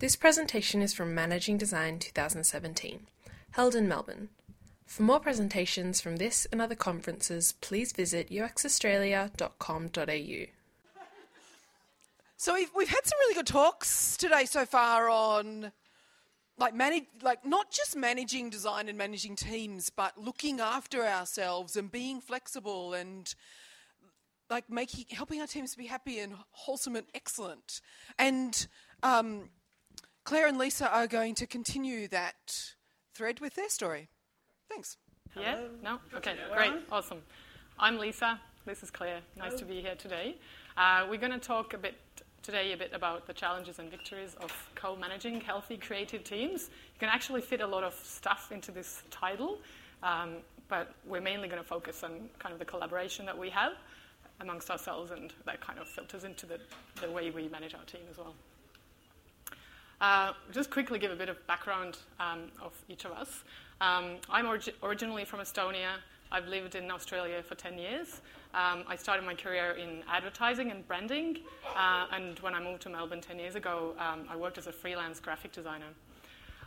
This presentation is from Managing Design 2017, held in Melbourne. For more presentations from this and other conferences, please visit uxaustralia.com.au. So we've, we've had some really good talks today so far on like manage, like not just managing design and managing teams, but looking after ourselves and being flexible and like making helping our teams to be happy and wholesome and excellent. And um, Claire and Lisa are going to continue that thread with their story. Thanks. Yeah? No? Okay, great, awesome. I'm Lisa. This is Claire. Nice to be here today. Uh, we're going to talk a bit today a bit about the challenges and victories of co-managing healthy creative teams. You can actually fit a lot of stuff into this title, um, but we're mainly going to focus on kind of the collaboration that we have amongst ourselves, and that kind of filters into the, the way we manage our team as well. Uh, just quickly give a bit of background um, of each of us. Um, I'm orig- originally from Estonia. I've lived in Australia for 10 years. Um, I started my career in advertising and branding, uh, and when I moved to Melbourne 10 years ago, um, I worked as a freelance graphic designer.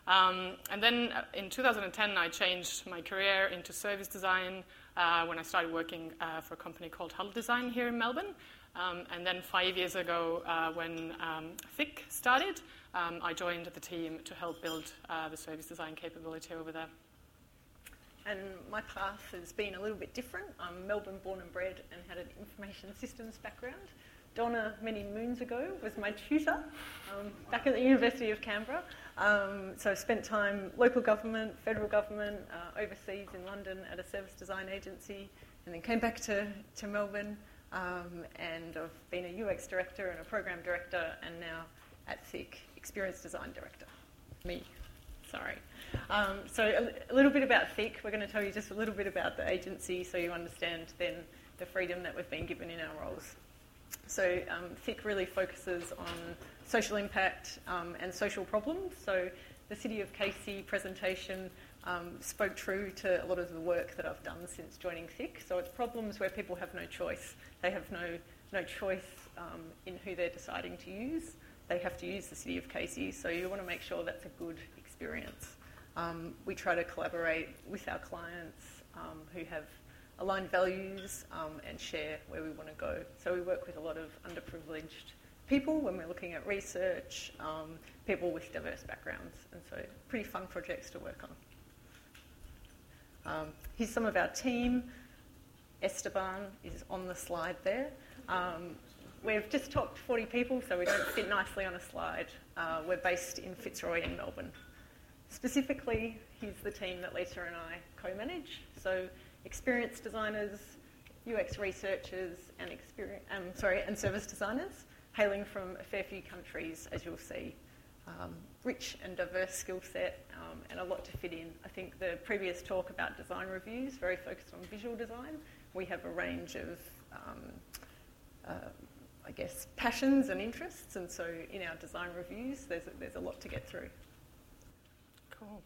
Um, and then uh, in 2010, I changed my career into service design uh, when I started working uh, for a company called Huddle Design here in Melbourne. Um, and then five years ago, uh, when um, THIC started, um, I joined the team to help build uh, the service design capability over there. And my path has been a little bit different. I'm Melbourne born and bred and had an information systems background. Donna, many moons ago, was my tutor um, back at the University of Canberra. Um, so I spent time local government, federal government, uh, overseas in London at a service design agency, and then came back to, to Melbourne. Um, and I've been a UX director and a program director, and now at THIC, experience design director. Me, sorry. Um, so a, a, little bit about THIC. We're going to tell you just a little bit about the agency so you understand then the freedom that we've been given in our roles. So um, THIC really focuses on social impact um, and social problems. So the City of Casey presentation um, spoke true to a lot of the work that I've done since joining THIC. So it's problems where people have no choice. They have no, no choice um, in who they're deciding to use. They have to use the City of Casey, so you want to make sure that's a good experience. Um, we try to collaborate with our clients um, who have aligned values um, and share where we want to go. So we work with a lot of underprivileged people when we're looking at research, um, people with diverse backgrounds, and so pretty fun projects to work on. Um, here's some of our team. Esteban is on the slide there. We've just talked 40 people, so we don't fit nicely on a slide. Uh, we're based in Fitzroy in Melbourne. Specifically, here's the team that Lisa and I co-manage. So experienced designers, UX researchers, and um, sorry, and service designers, hailing from a fair few countries, as you'll see. Um, rich and diverse skill set, um, and a lot to fit in. I think the previous talk about design reviews very focused on visual design. We have a range of, um, uh, I guess, passions and interests, and so in our design reviews, there's a, there's a lot to get through. Cool.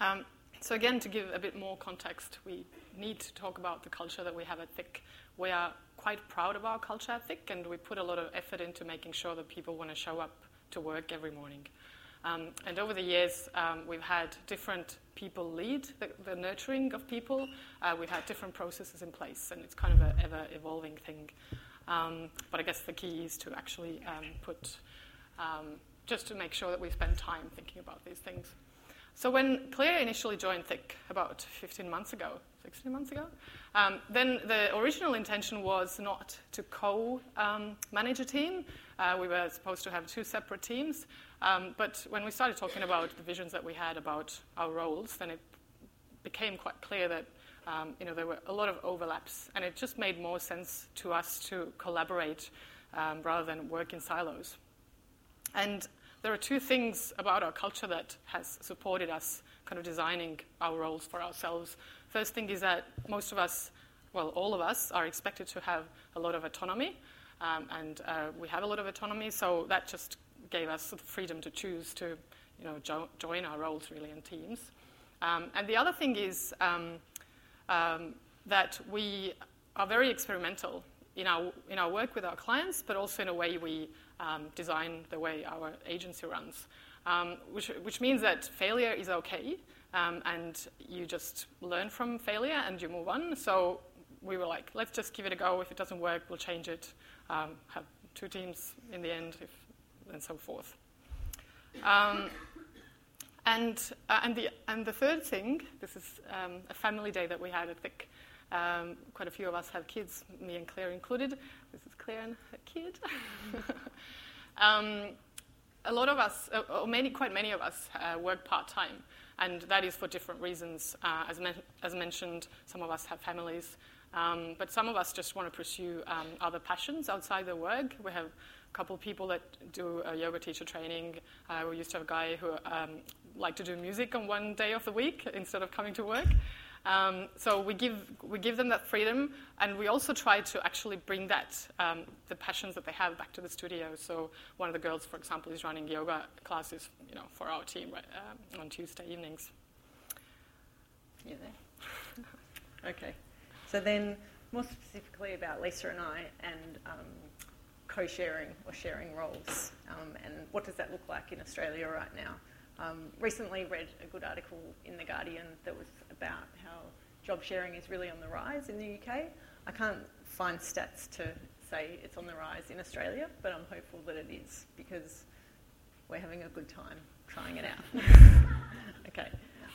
Um, so again, to give a bit more context, we need to talk about the culture that we have at THIC. We are quite proud of our culture at THIC, and we put a lot of effort into making sure that people want to show up to work every morning. Um, and over the years, um, we've had different people lead the, the nurturing of people. Uh, we've had different processes in place, and it's kind of an ever evolving thing. Um, but I guess the key is to actually um, put um, just to make sure that we spend time thinking about these things. So when Claire initially joined THIC about 15 months ago, 16 months ago, um, then the original intention was not to co-manage um, a team. Uh, we were supposed to have two separate teams. Um, but when we started talking about the visions that we had about our roles, then it became quite clear that um, you know, there were a lot of overlaps, and it just made more sense to us to collaborate um, rather than work in silos. And there are two things about our culture that has supported us kind of designing our roles for ourselves. First thing is that most of us, well, all of us, are expected to have a lot of autonomy, um, and uh, we have a lot of autonomy, so that just gave us the freedom to choose to, you know, jo- join our roles really in teams. Um, and the other thing is um, um that we are very experimental in our, in our work with our clients, but also in a way we um, design the way our agency runs, um, which, which means that failure is okay. Um, and you just learn from failure and you move on. So we were like, let's just give it a go. If it doesn't work, we'll change it. Um, have two teams in the end, if, and so forth. Um, and, uh, and, the, and the third thing, this is um, a family day that we had I think Um, quite a few of us have kids, me and Claire included. This is Claire and her kid. um, a lot of us, uh, or many, quite many of us, uh, work part time, and that is for different reasons. Uh, as, men- as mentioned, some of us have families, um, but some of us just want to pursue um, other passions outside the work. We have a couple of people that do yoga teacher training. Uh, we used to have a guy who um, liked to do music on one day of the week instead of coming to work. Um, so we give, we give them that freedom, and we also try to actually bring that, um, the passions that they have, back to the studio. So one of the girls, for example, is running yoga classes, you know, for our team right, uh, on Tuesday evenings. You there? okay. So then, more specifically about Lisa and I, and um, co-sharing or sharing roles, um, and what does that look like in Australia right now? Um, recently read a good article in The Guardian that was about how job sharing is really on the rise in the UK. I can't find stats to say it's on the rise in Australia, but I'm hopeful that it is because we're having a good time trying it out. okay.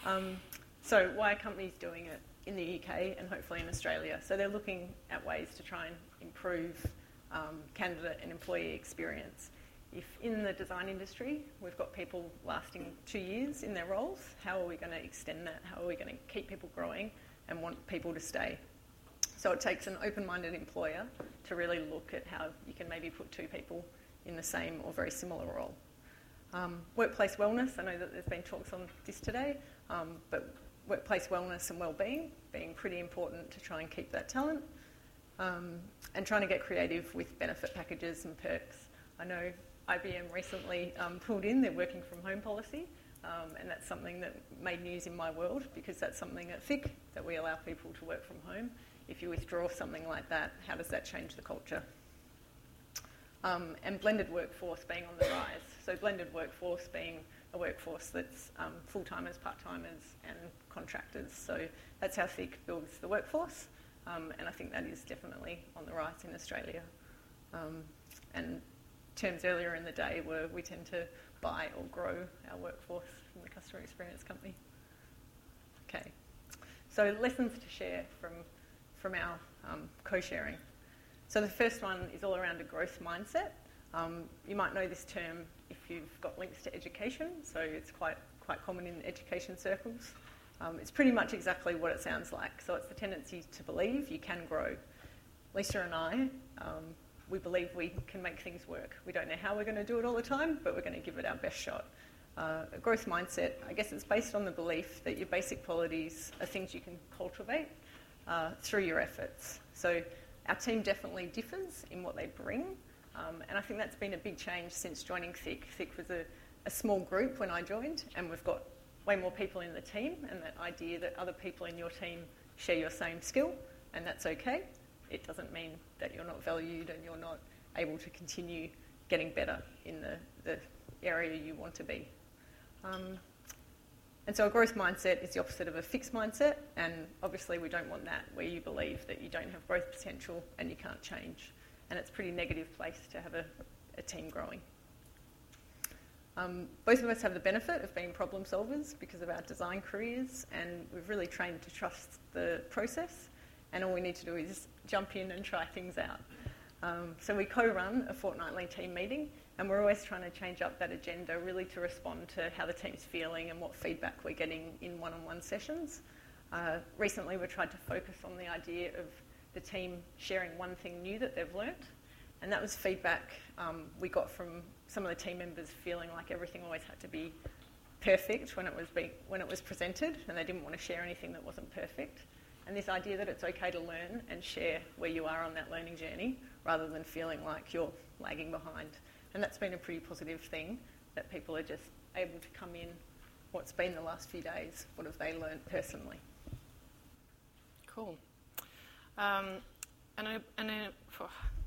Um, so, why are companies doing it in the UK and hopefully in Australia? So, they're looking at ways to try and improve um, candidate and employee experience if in the design industry we've got people lasting two years in their roles, how are we going to extend that? How are we going to keep people growing and want people to stay? So it takes an open minded employer to really look at how you can maybe put two people in the same or very similar role. Um, workplace wellness, I know that there's been talks on this today, um, but workplace wellness and well-being being pretty important to try and keep that talent, um, and trying to get creative with benefit packages and perks. I know IBM recently um, pulled in their working from home policy, um, and that's something that made news in my world because that's something at THIC that we allow people to work from home. If you withdraw something like that, how does that change the culture? Um, and blended workforce being on the rise. So, blended workforce being a workforce that's um, full timers, part timers, and contractors. So, that's how THIC builds the workforce, um, and I think that is definitely on the rise in Australia. Um, and terms earlier in the day were we tend to buy or grow our workforce from the customer experience company. Okay, so lessons to share from, from our um, co-sharing. So the first one is all around a growth mindset. Um, you might know this term if you've got links to education, so it's quite, quite common in education circles. Um, it's pretty much exactly what it sounds like. So it's the tendency to believe you can grow. Lisa and I um, we believe we can make things work. We don't know how we're going to do it all the time, but we're going to give it our best shot. Uh, a growth mindset, I guess it's based on the belief that your basic qualities are things you can cultivate uh, through your efforts. So our team definitely differs in what they bring, um, and I think that's been a big change since joining Thick. Thick was a, a small group when I joined, and we've got way more people in the team, and that idea that other people in your team share your same skill, and that's okay it doesn't mean that you're not valued and you're not able to continue getting better in the, the area you want to be. Um, and so a growth mindset is the opposite of a fixed mindset, and obviously we don't want that where you believe that you don't have growth potential and you can't change. And it's a pretty negative place to have a, a team growing. Um, both of us have the benefit of being problem solvers because of our design careers, and we've really trained to trust the process and all we need to do is jump in and try things out. Um, so we co-run a fortnightly team meeting, and we're always trying to change up that agenda really to respond to how the team's feeling and what feedback we're getting in one-on-one sessions. Uh, recently, we tried to focus on the idea of the team sharing one thing new that they've learnt, and that was feedback um, we got from some of the team members feeling like everything always had to be perfect when it was when it was presented, and they didn't want to share anything that wasn't perfect and this idea that it's okay to learn and share where you are on that learning journey rather than feeling like you're lagging behind. And that's been a pretty positive thing that people are just able to come in. What's been the last few days? What have they learned personally? Cool. Um, an, an,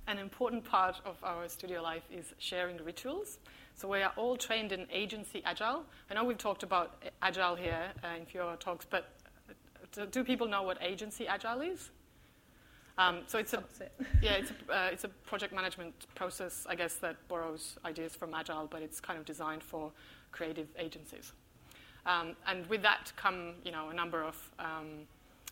an important part of our studio life is sharing rituals. So we are all trained in agency agile. I know we've talked about agile here uh, in a few of our talks, but do people know what agency agile is? Um, so it's a yeah, it's a, uh, it's a project management process, I guess, that borrows ideas from agile, but it's kind of designed for creative agencies. Um, and with that come, you know, a number of um,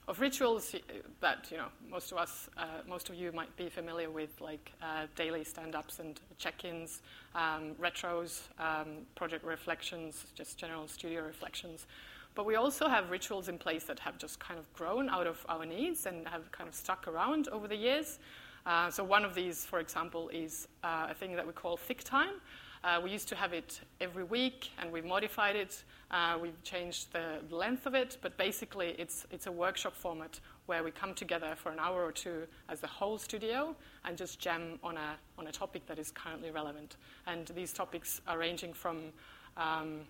of rituals that you know most of us, uh, most of you might be familiar with, like uh, daily stand-ups and check-ins, um, retros, um, project reflections, just general studio reflections. But we also have rituals in place that have just kind of grown out of our needs and have kind of stuck around over the years. Uh, so one of these, for example, is uh, a thing that we call thick time. Uh, we used to have it every week, and we've modified it. Uh, we've changed the length of it, but basically, it's it's a workshop format where we come together for an hour or two as the whole studio and just jam on a on a topic that is currently relevant. And these topics are ranging from um,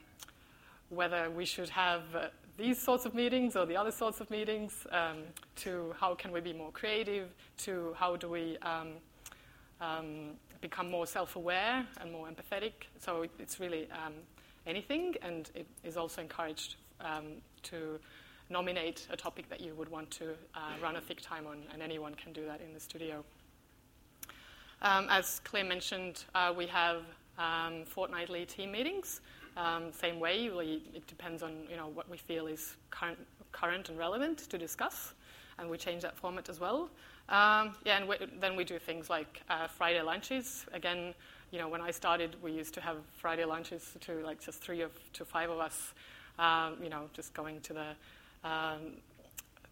whether we should have uh, these sorts of meetings or the other sorts of meetings, um, to how can we be more creative, to how do we um, um, become more self aware and more empathetic. So it's really um, anything, and it is also encouraged um, to nominate a topic that you would want to uh, run a thick time on, and anyone can do that in the studio. Um, as Claire mentioned, uh, we have fortnightly team meetings. Um, same way, we, it depends on you know what we feel is current, current and relevant to discuss, and we change that format as well. Um, yeah, and we, then we do things like uh, Friday lunches. Again, you know, when I started, we used to have Friday lunches to like just three of to five of us. Um, you know, just going to the um,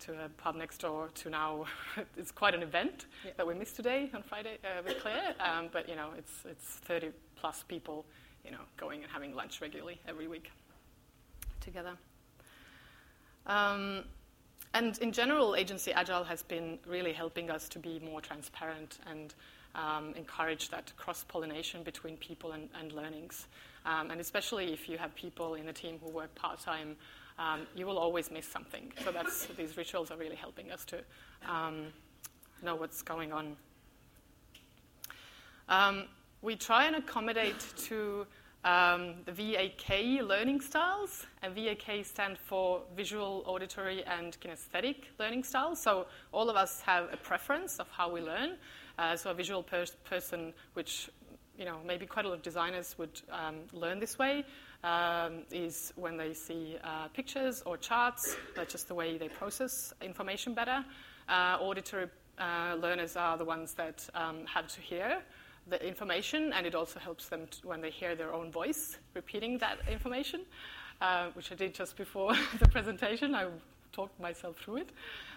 to a pub next door to now it's quite an event yeah. that we missed today on Friday uh, with Claire. Um, but you know, it's it's 30 plus people you know, going and having lunch regularly every week together. Um, and in general, Agency Agile has been really helping us to be more transparent and um, encourage that cross pollination between people and, and learnings. Um, and especially if you have people in the team who work part time, um, you will always miss something. So that's, these rituals are really helping us to um, know what's going on. We try and accommodate to um, the VAK learning styles, and VAK stand for visual, auditory, and kinesthetic learning styles. So all of us have a preference of how we learn. Uh, so a visual per- person, which you know maybe quite a lot of designers would um, learn this way, um, is when they see uh, pictures or charts. That's just the way they process information better. Uh, auditory uh, learners are the ones that um, have to hear the information, and it also helps them to, when they hear their own voice repeating that information, uh, which I did just before the presentation. I talked myself through it.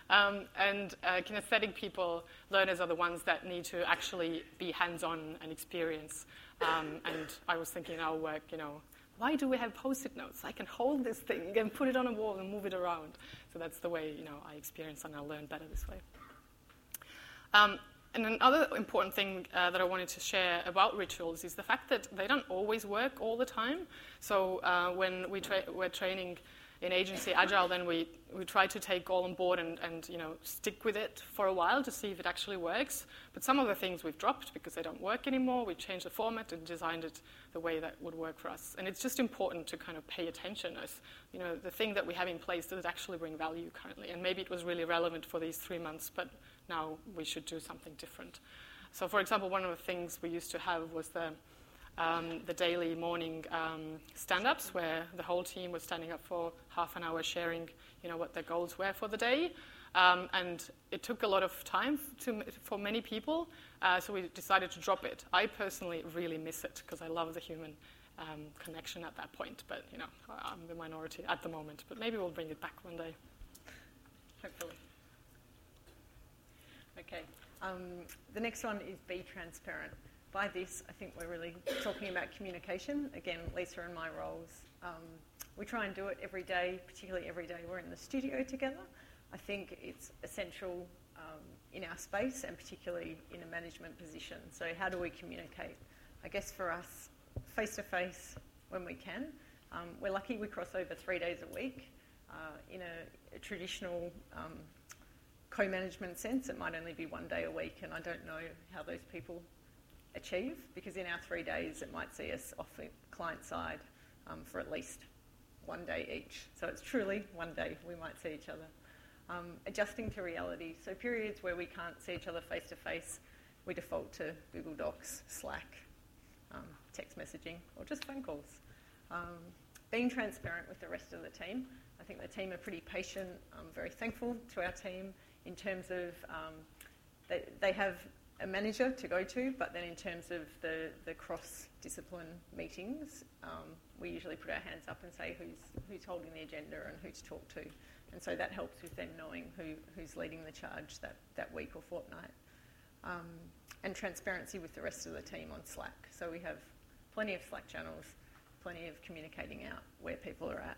Um, and uh, kinesthetic people, learners, are the ones that need to actually be hands on and experience. Um, and I was thinking in our work, you know, why do we have post-it notes? I can hold this thing and put it on a wall and move it around. So that's the way, you know, I experience and I learn better this way. Um, and another important thing uh, that I wanted to share about rituals is the fact that they don't always work all the time. So uh, when we tra- we're training in agency agile, then we, we try to take all on board and, and you know stick with it for a while to see if it actually works. But some of the things we've dropped because they don't work anymore. We changed the format and designed it the way that would work for us. And it's just important to kind of pay attention as you know the thing that we have in place does it actually bring value currently? And maybe it was really relevant for these three months, but now we should do something different. So, for example, one of the things we used to have was the, um, the daily morning um, stand ups where the whole team was standing up for half an hour sharing you know, what their goals were for the day. Um, and it took a lot of time to, for many people, uh, so we decided to drop it. I personally really miss it because I love the human um, connection at that point, but you know, I'm the minority at the moment. But maybe we'll bring it back one day, hopefully. Okay. Um, the next one is be transparent. By this, I think we're really talking about communication. Again, Lisa and my roles. Um, we try and do it every day, particularly every day we're in the studio together. I think it's essential um, in our space and particularly in a management position. So, how do we communicate? I guess for us, face to face when we can. Um, we're lucky we cross over three days a week. Uh, in a, a traditional um, co-management sense, it might only be one day a week, and I don't know how those people achieve because in our three days, it might see us off the client side um, for at least one day each. So it's truly one day we might see each other. Um, adjusting to reality. So periods where we can't see each other face to face, we default to Google Docs, Slack, um, text messaging, or just phone calls. Um, being transparent with the rest of the team. I think the team are pretty patient. I'm very thankful to our team in terms of um, they, they have a manager to go to, but then in terms of the, the cross discipline meetings, um, we usually put our hands up and say who's, who's holding the agenda and who to talk to. And so that helps with them knowing who, who's leading the charge that, that week or fortnight. Um, and transparency with the rest of the team on Slack. So we have plenty of Slack channels, plenty of communicating out where people are at.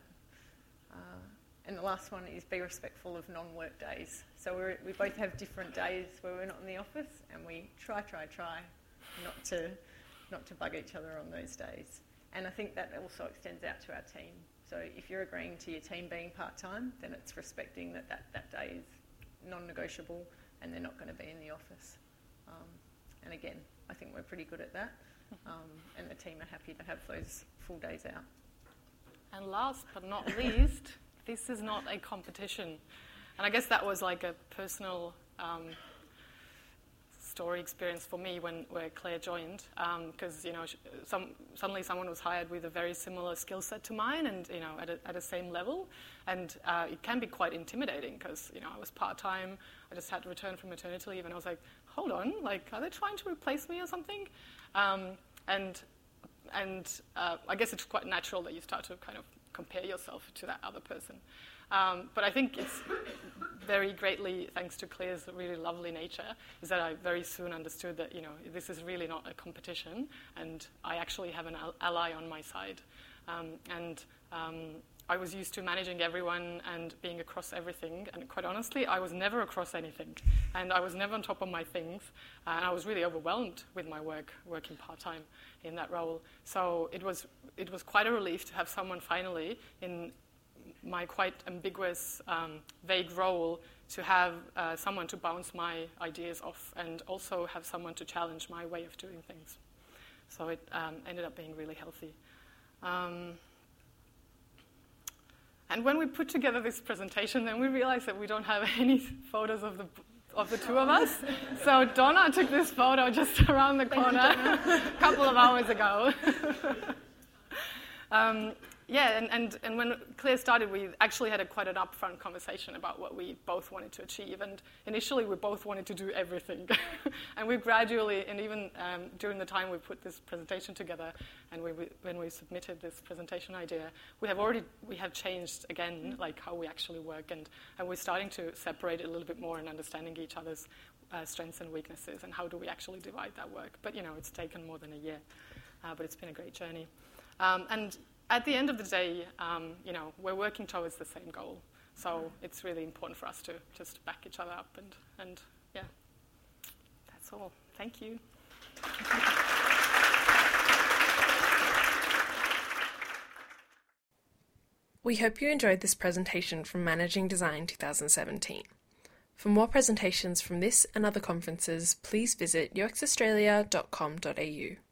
And the last one is be respectful of non-work days. So we both have different days where we're not in the office, and we try, try, try not to, not to bug each other on those days. And I think that also extends out to our team. So if you're agreeing to your team being part-time, then it's respecting that that, that day is non-negotiable and they're not going to be in the office. Um, and again, I think we're pretty good at that. Um, and the team are happy to have those full days out. And last but not least, this is not a competition. And I guess that was like a personal um, story experience for me when where Claire joined, because um, you know some, suddenly someone was hired with a very similar skill set to mine, and you know at a, at same level, and uh, it can be quite intimidating because you know I was part time, I just had to return from maternity leave, and I was like, hold on, like are they trying to replace me or something? Um, and and uh, I guess it's quite natural that you start to kind of compare yourself to that other person. Um, but I think it's very greatly thanks to Claire's really lovely nature is that I very soon understood that you know this is really not a competition, and I actually have an ally on my side. Um, and um, I was used to managing everyone and being across everything. And quite honestly, I was never across anything. And I was never on top of my things. And I was really overwhelmed with my work, working part time in that role. So it was, it was quite a relief to have someone finally in my quite ambiguous, um, vague role to have uh, someone to bounce my ideas off and also have someone to challenge my way of doing things. So it um, ended up being really healthy. Um, and when we put together this presentation, then we realized that we don't have any photos of the of the two of us. So Donna took this photo just around the corner a couple of hours ago. um, yeah, and, and, and when Claire started, we actually had a, quite an upfront conversation about what we both wanted to achieve. And initially, we both wanted to do everything. and we gradually, and even um, during the time we put this presentation together, and we, we, when we submitted this presentation idea, we have already we have changed again, like how we actually work, and, and we're starting to separate it a little bit more and understanding each other's uh, strengths and weaknesses, and how do we actually divide that work. But you know, it's taken more than a year, uh, but it's been a great journey. Um, and at the end of the day, um, you know, we're working towards the same goal. So it's really important for us to just back each other up and, and yeah, that's all. Thank you. We hope you enjoyed this presentation from Managing Design 2017. For more presentations from this and other conferences, please visit uxaustralia.com.au.